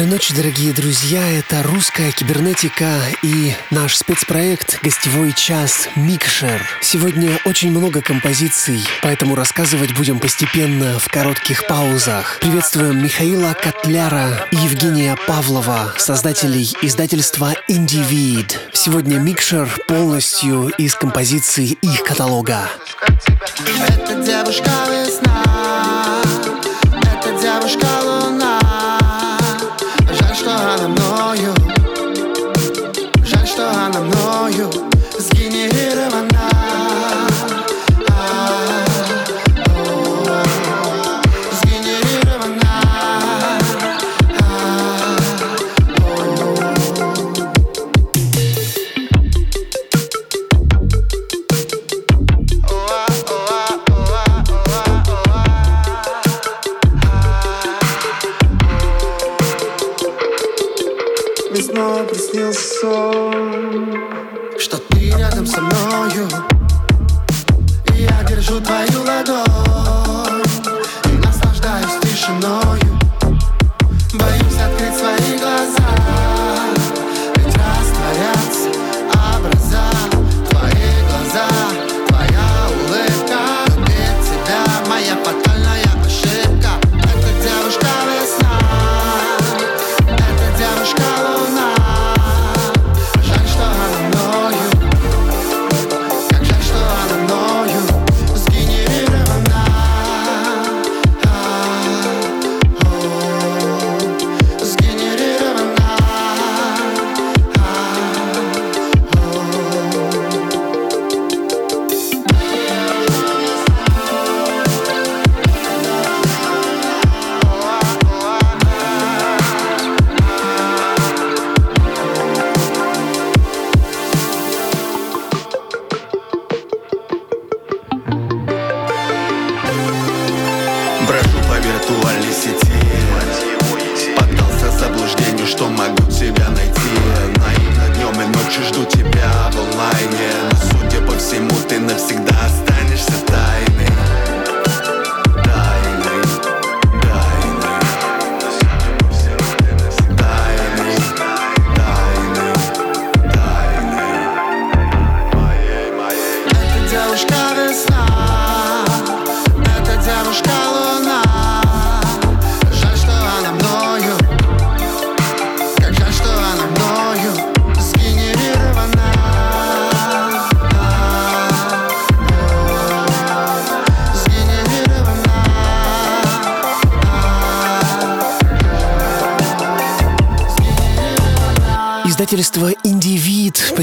Доброй ночи, дорогие друзья. Это русская кибернетика и наш спецпроект «Гостевой час Микшер». Сегодня очень много композиций, поэтому рассказывать будем постепенно в коротких паузах. Приветствуем Михаила Котляра и Евгения Павлова, создателей издательства «Индивид». Сегодня Микшер полностью из композиций их каталога. Это девушка весна,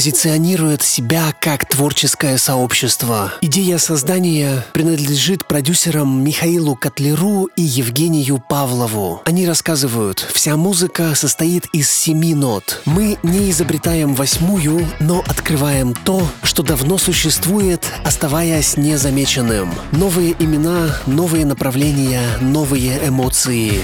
позиционирует себя как творческое сообщество. Идея создания принадлежит продюсерам Михаилу Котлеру и Евгению Павлову. Они рассказывают, вся музыка состоит из семи нот. Мы не изобретаем восьмую, но открываем то, что давно существует, оставаясь незамеченным. Новые имена, новые направления, новые эмоции.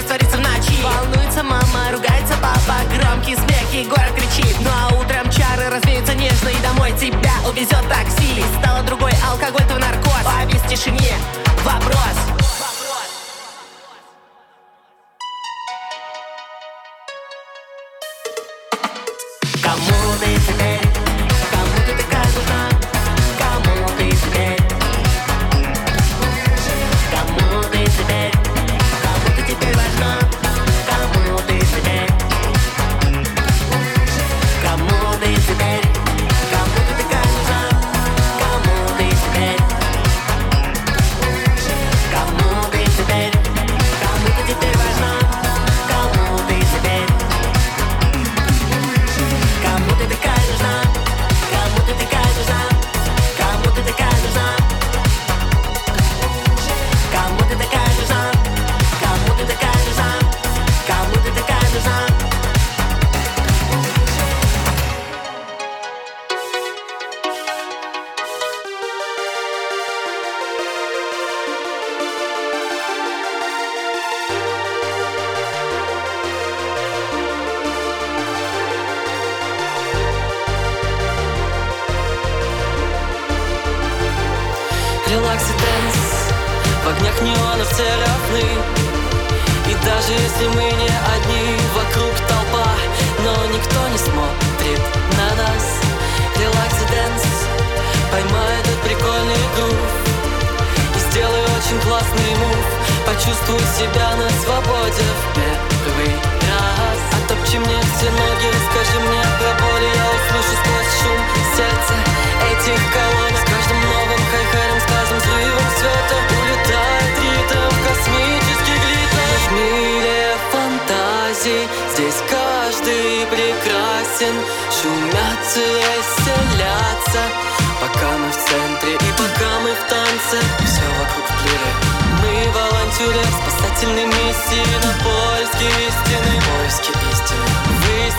раствориться в ночи. Волнуется мама, ругается папа Громкий смех и город кричит. Ну а утром чары развеются нежно И домой тебя увезет такси. Стало другой алкоголь, твой наркоз. Повис в тишине. Вопрос.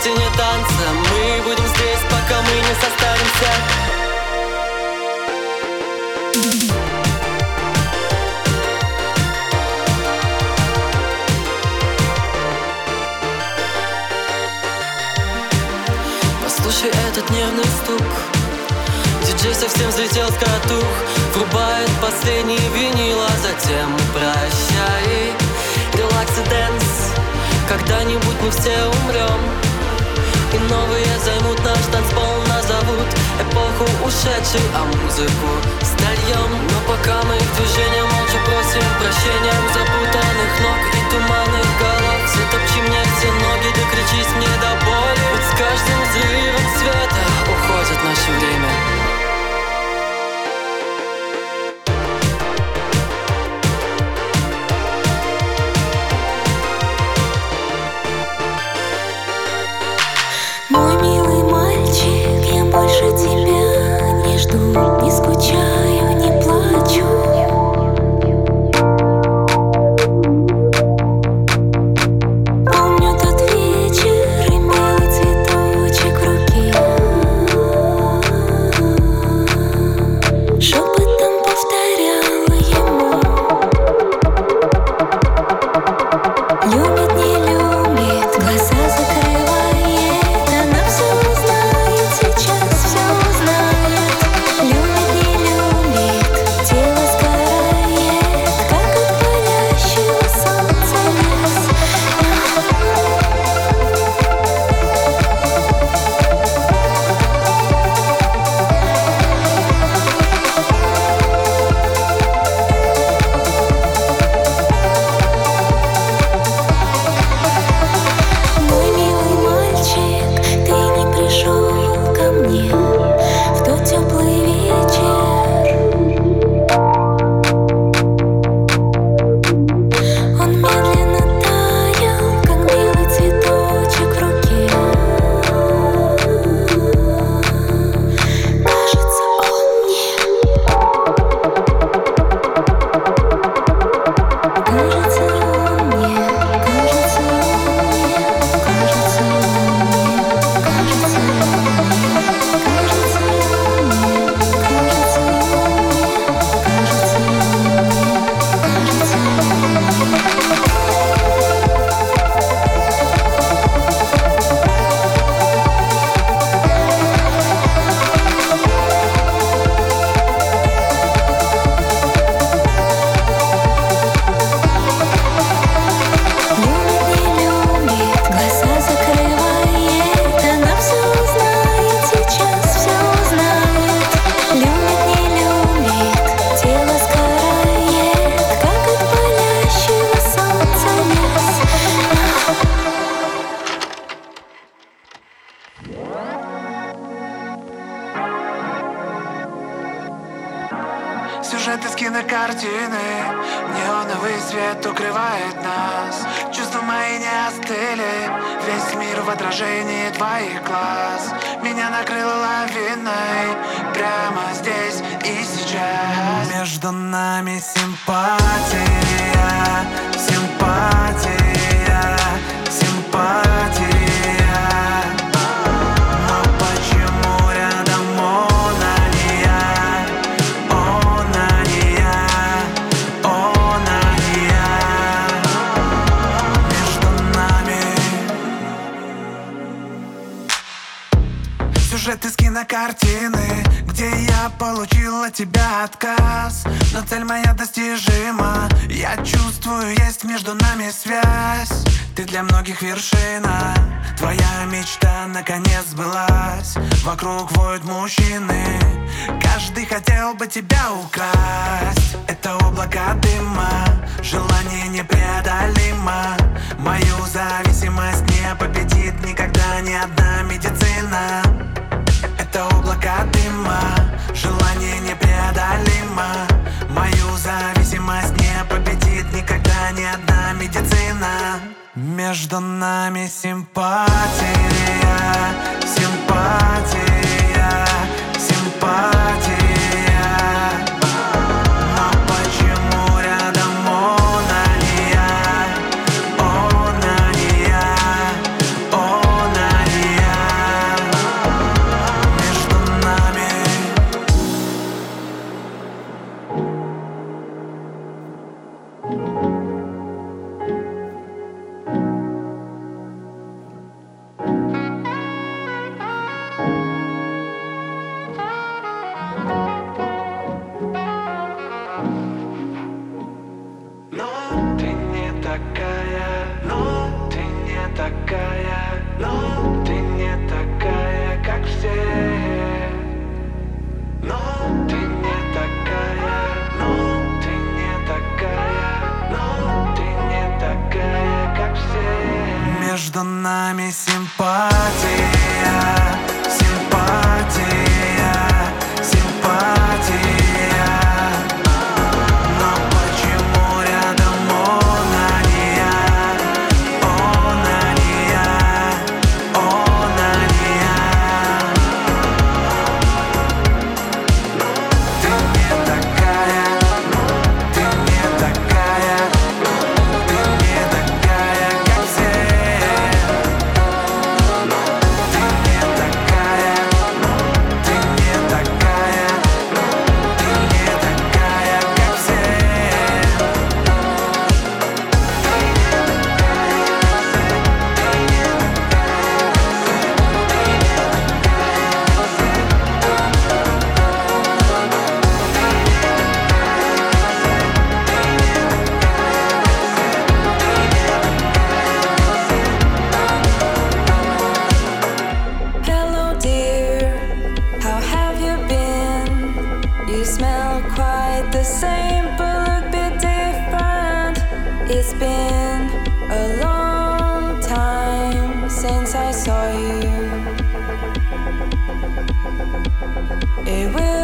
стене танца. Мы будем здесь, пока мы не состаримся. Послушай этот нервный стук. Диджей совсем взлетел с катух Врубает последний винил, а затем прощай. Релакс и dance. Когда-нибудь мы все умрем и новые займут наш танцпол, назовут эпоху ушедшей. А музыку старьем Но пока мы в движении молча просим прощения у запутанных ног и туманных голов. Затопчи мне все ноги, докричись да мне до боли. Ведь с каждым взрывом света уходит наше время. больше тебя не жду, не скучаю, не плачу. Картины. Неоновый свет укрывает нас. Чувства мои не остыли. Весь мир в отражении твоих глаз. Меня накрыло лавиной. Прямо здесь и сейчас. Между нами симпатия Симпатия Симпатия Из кинокартины Где я получил от тебя отказ. Но цель моя достижима. Я чувствую, есть между нами связь. Ты для многих вершина. Твоя мечта наконец сбылась. Вокруг воют мужчины. Каждый хотел бы тебя украсть. Это облако дыма. Желание непреодолимо. Мою зависимость не победит Никогда ни одна медицина это облако дыма. Желание непреодолимо. Мою зависимость не победит Никогда ни одна медицина. Между нами симпатия Симпатия Симпатия since I saw you. It will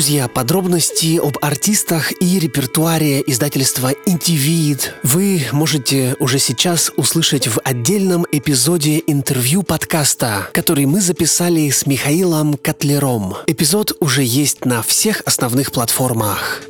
Друзья, подробности об артистах и репертуаре издательства Интивид вы можете уже сейчас услышать в отдельном эпизоде интервью подкаста, который мы записали с Михаилом Котлером. Эпизод уже есть на всех основных платформах.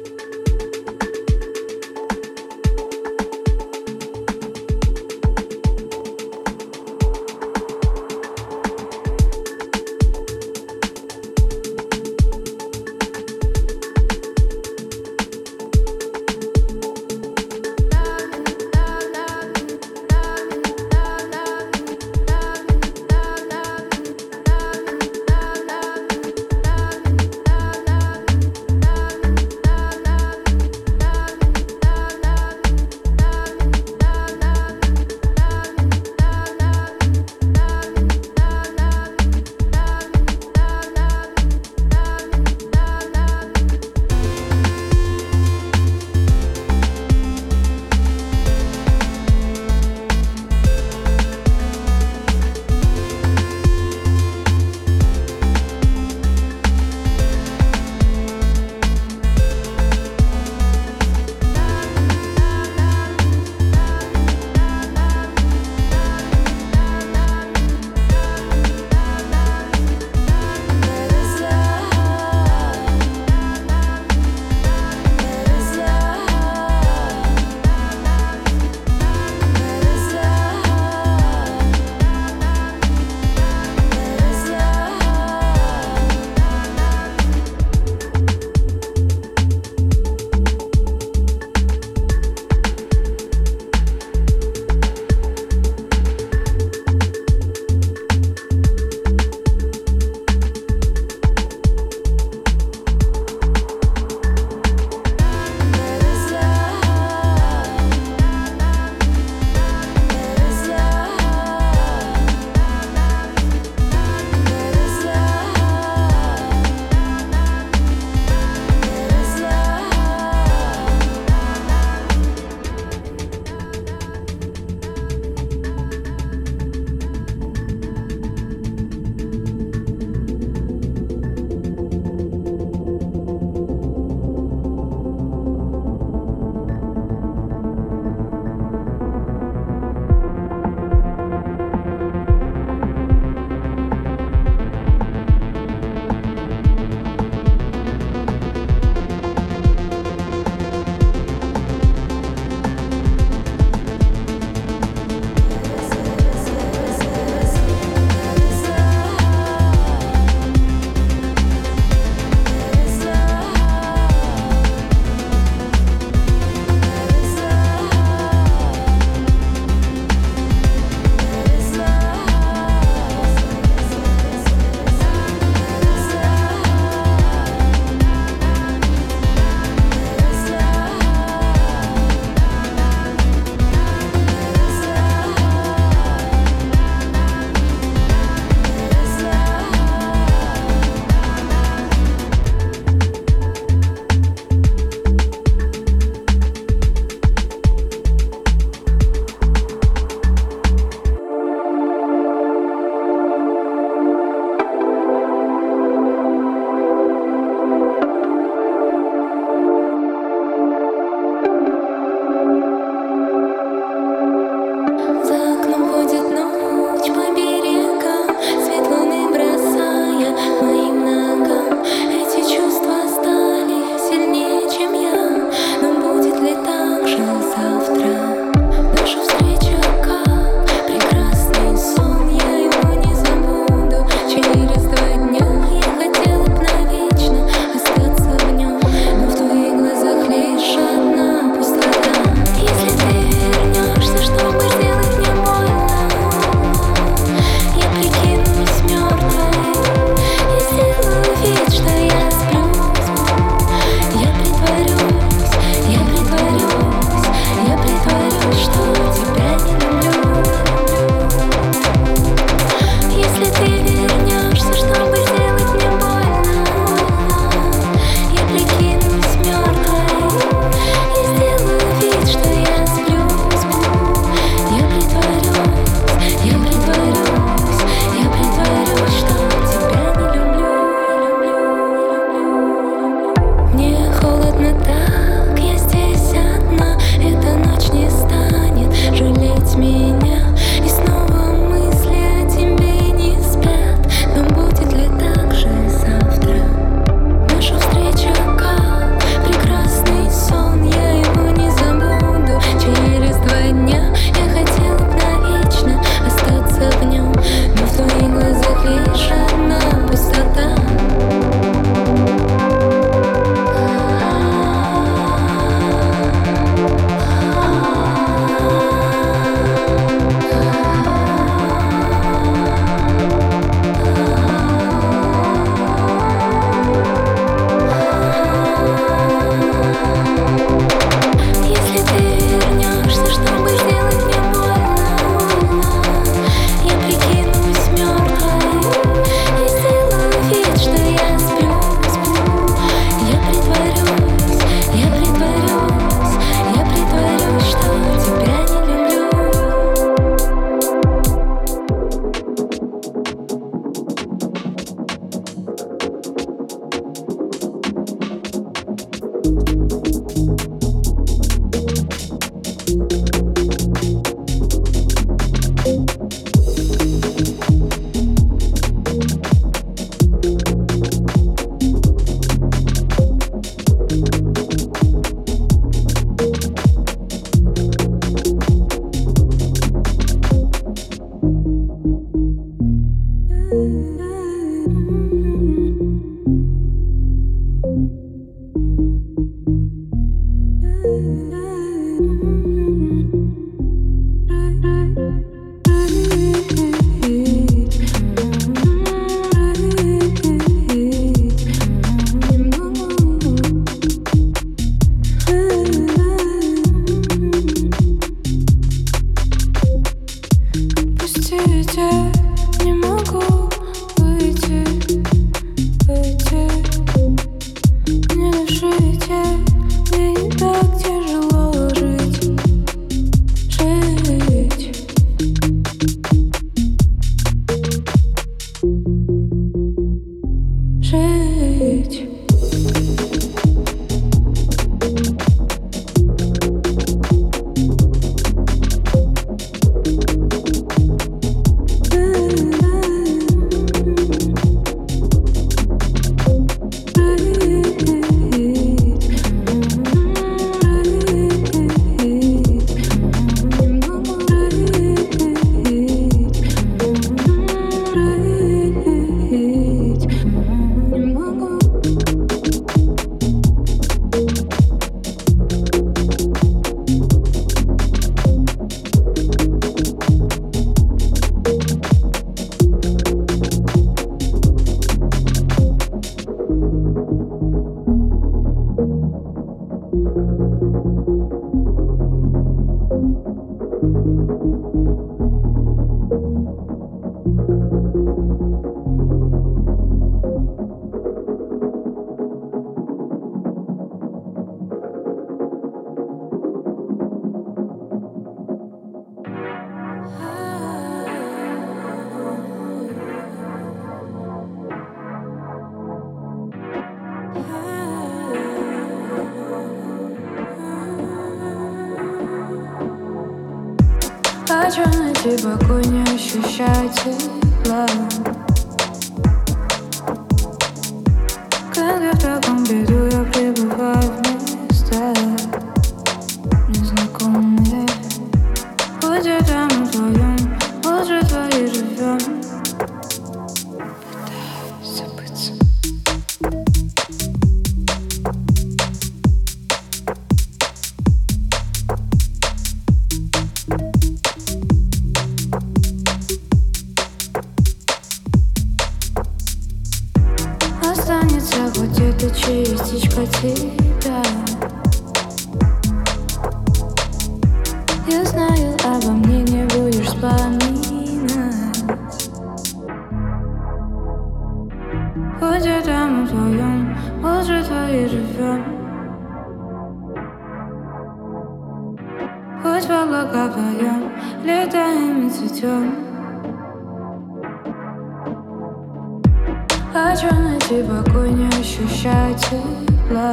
покой, не ощущать тепла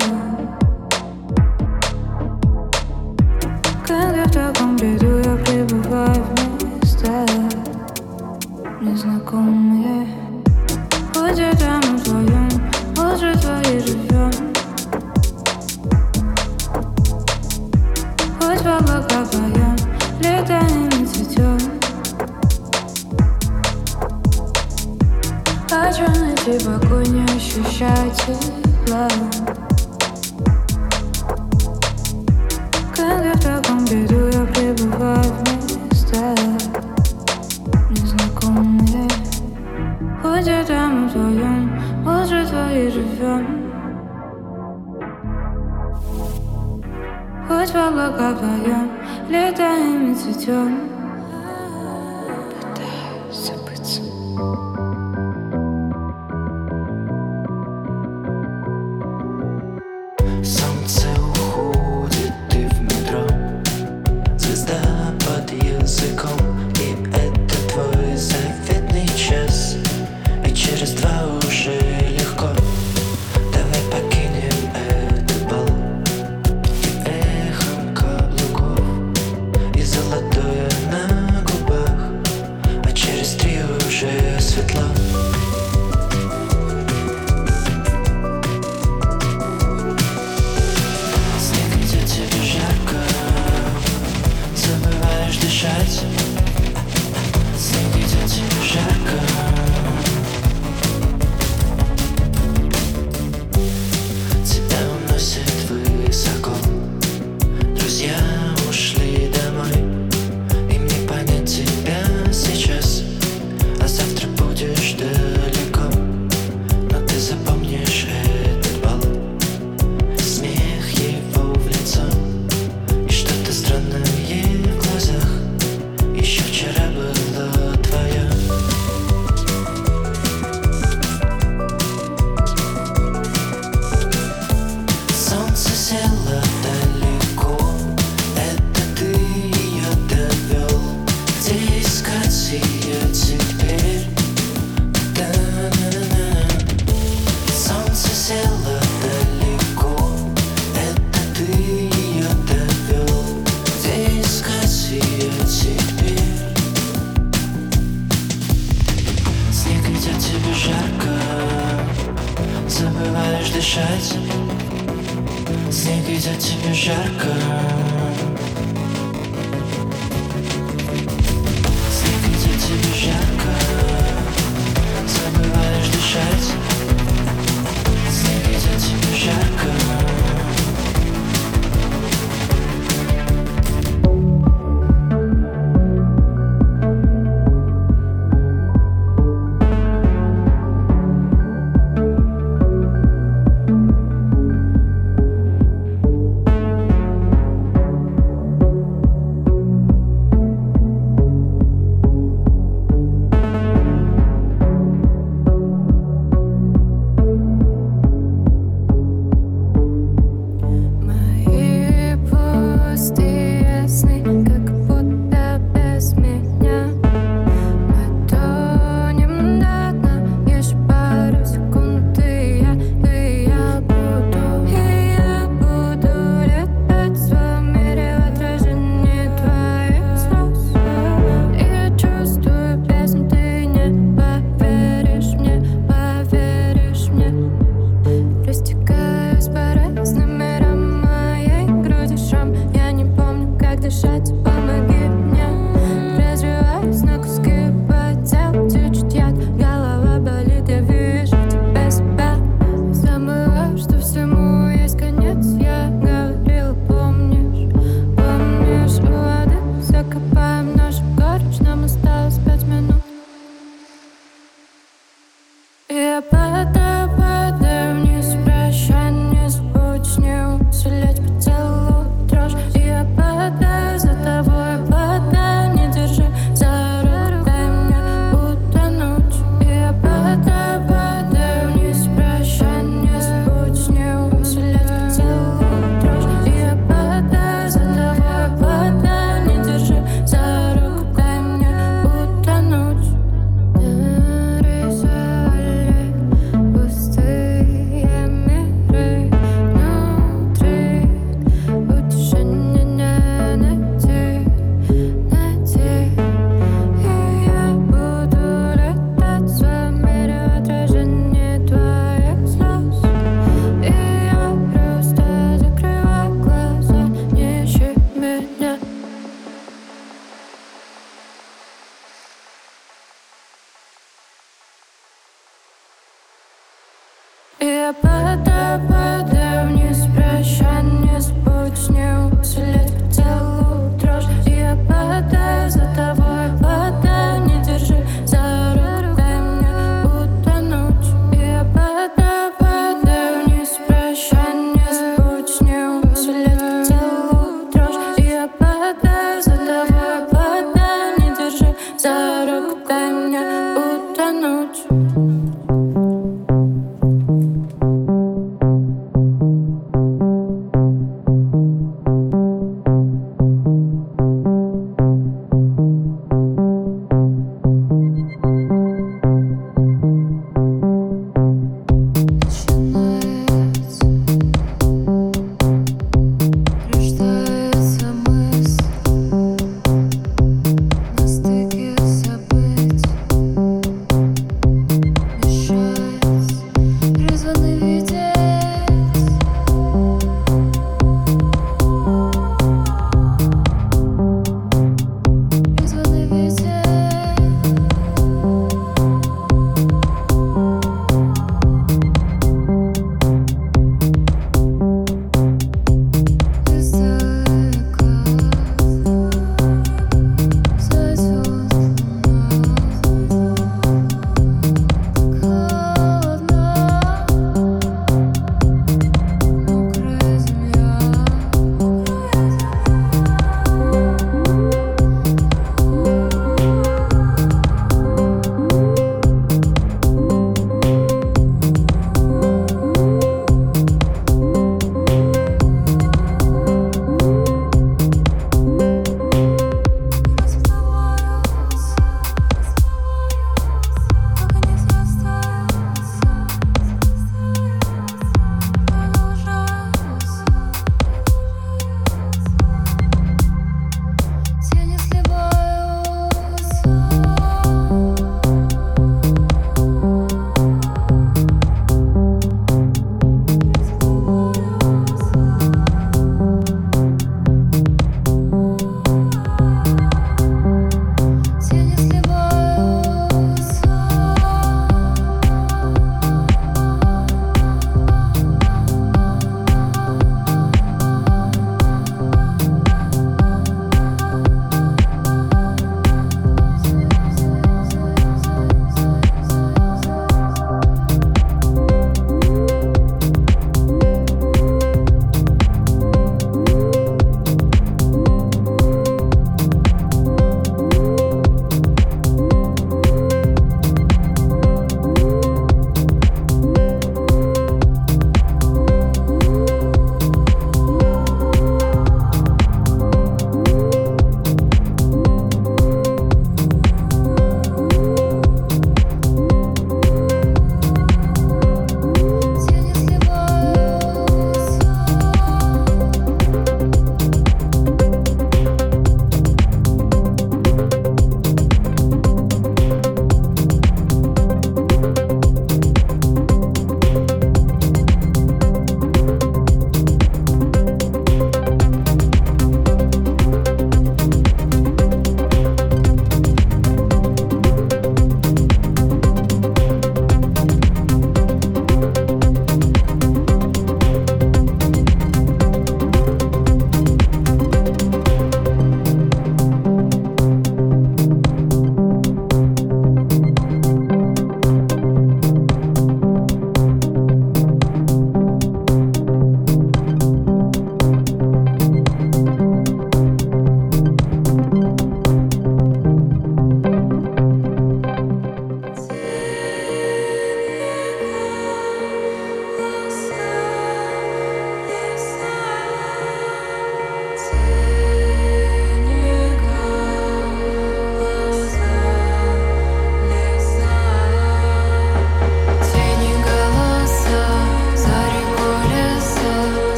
Когда в таком бреду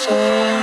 say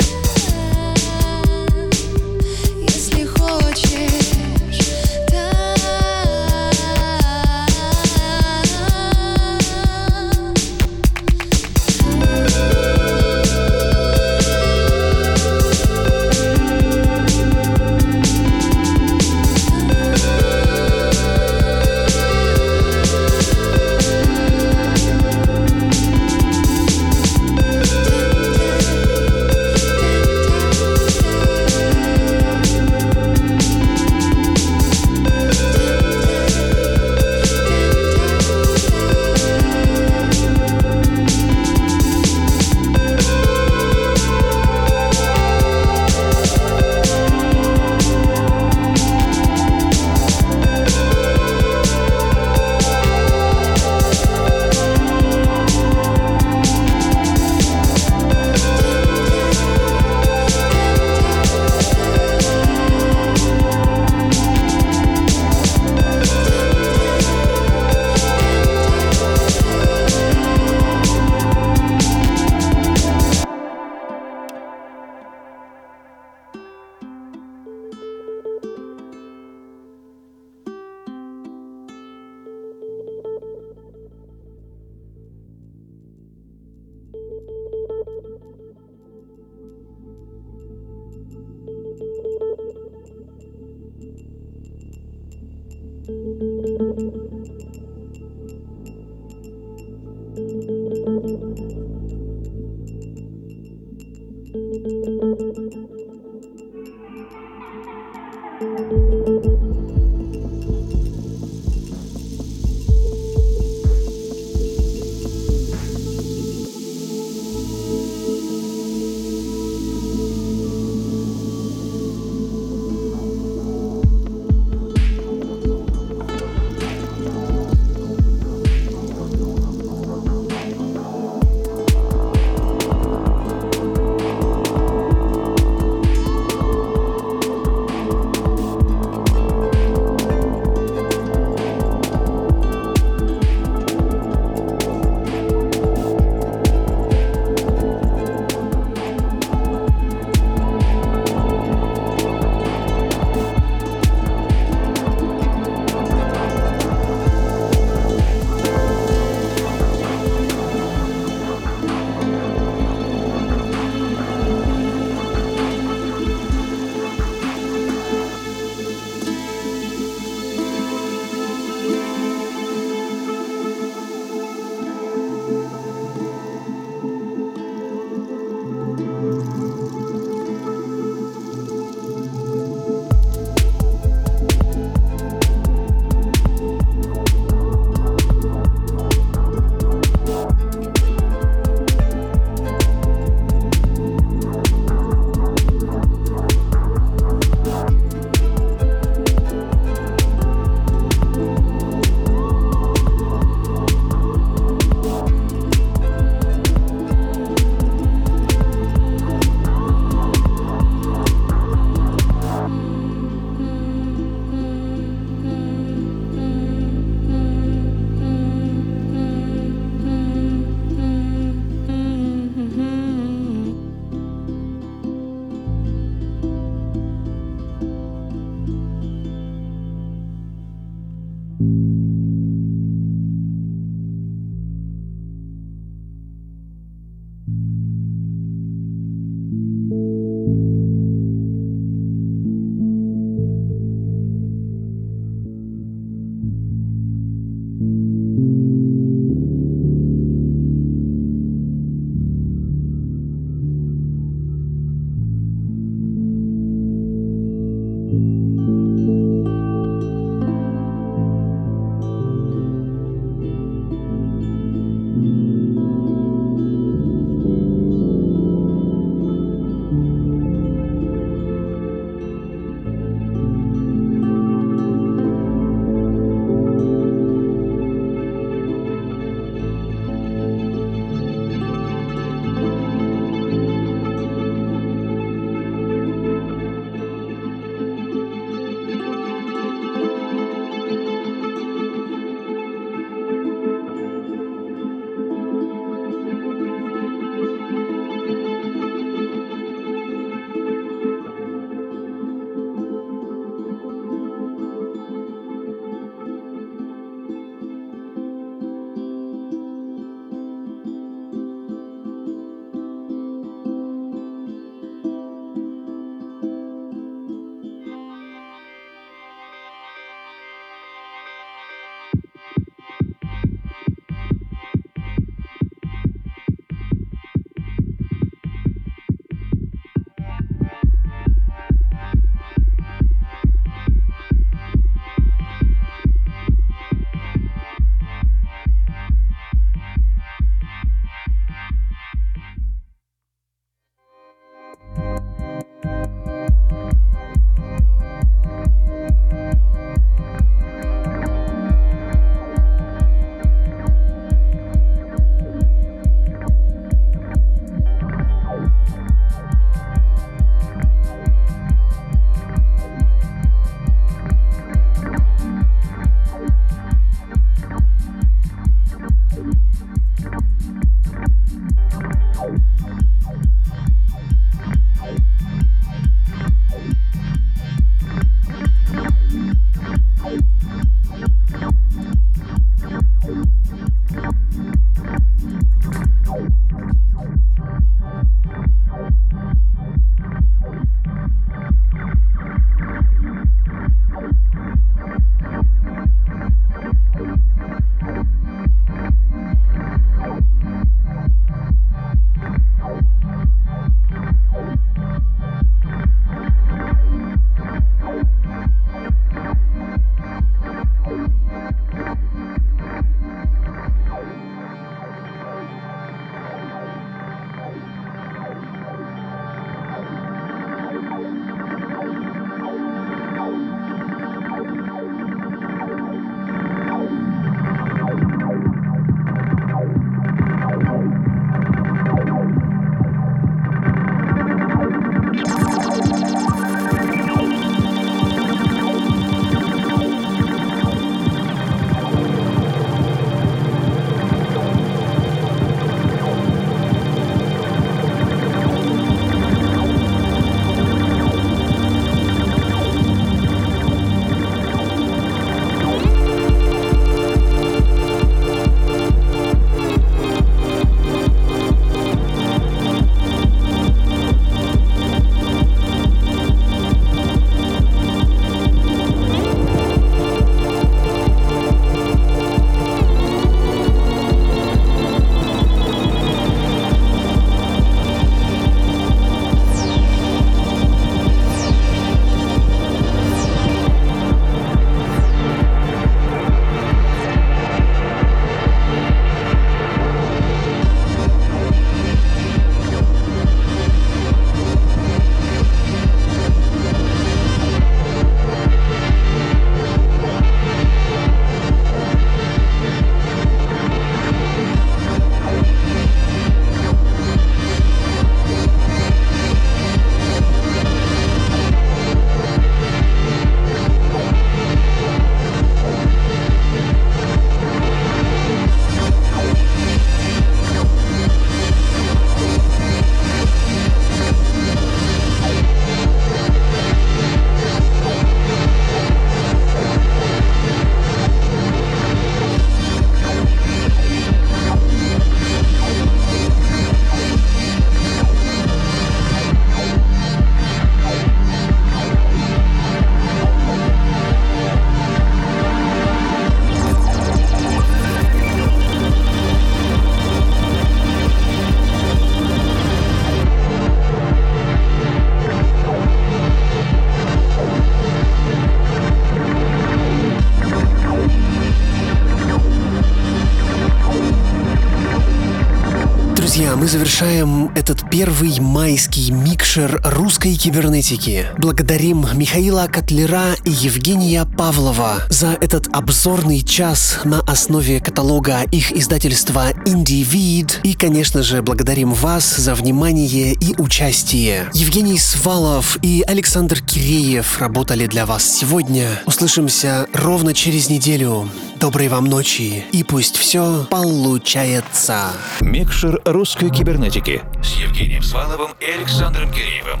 друзья, мы завершаем этот первый майский микшер русской кибернетики. Благодарим Михаила Котлера и Евгения Павлова за этот обзорный час на основе каталога их издательства Individ. И, конечно же, благодарим вас за внимание и участие. Евгений Свалов и Александр Киреев работали для вас сегодня. Услышимся ровно через неделю. Доброй вам ночи и пусть все получается. Микшер русской кибернетики с Евгением Сваловым и Александром Киреевым.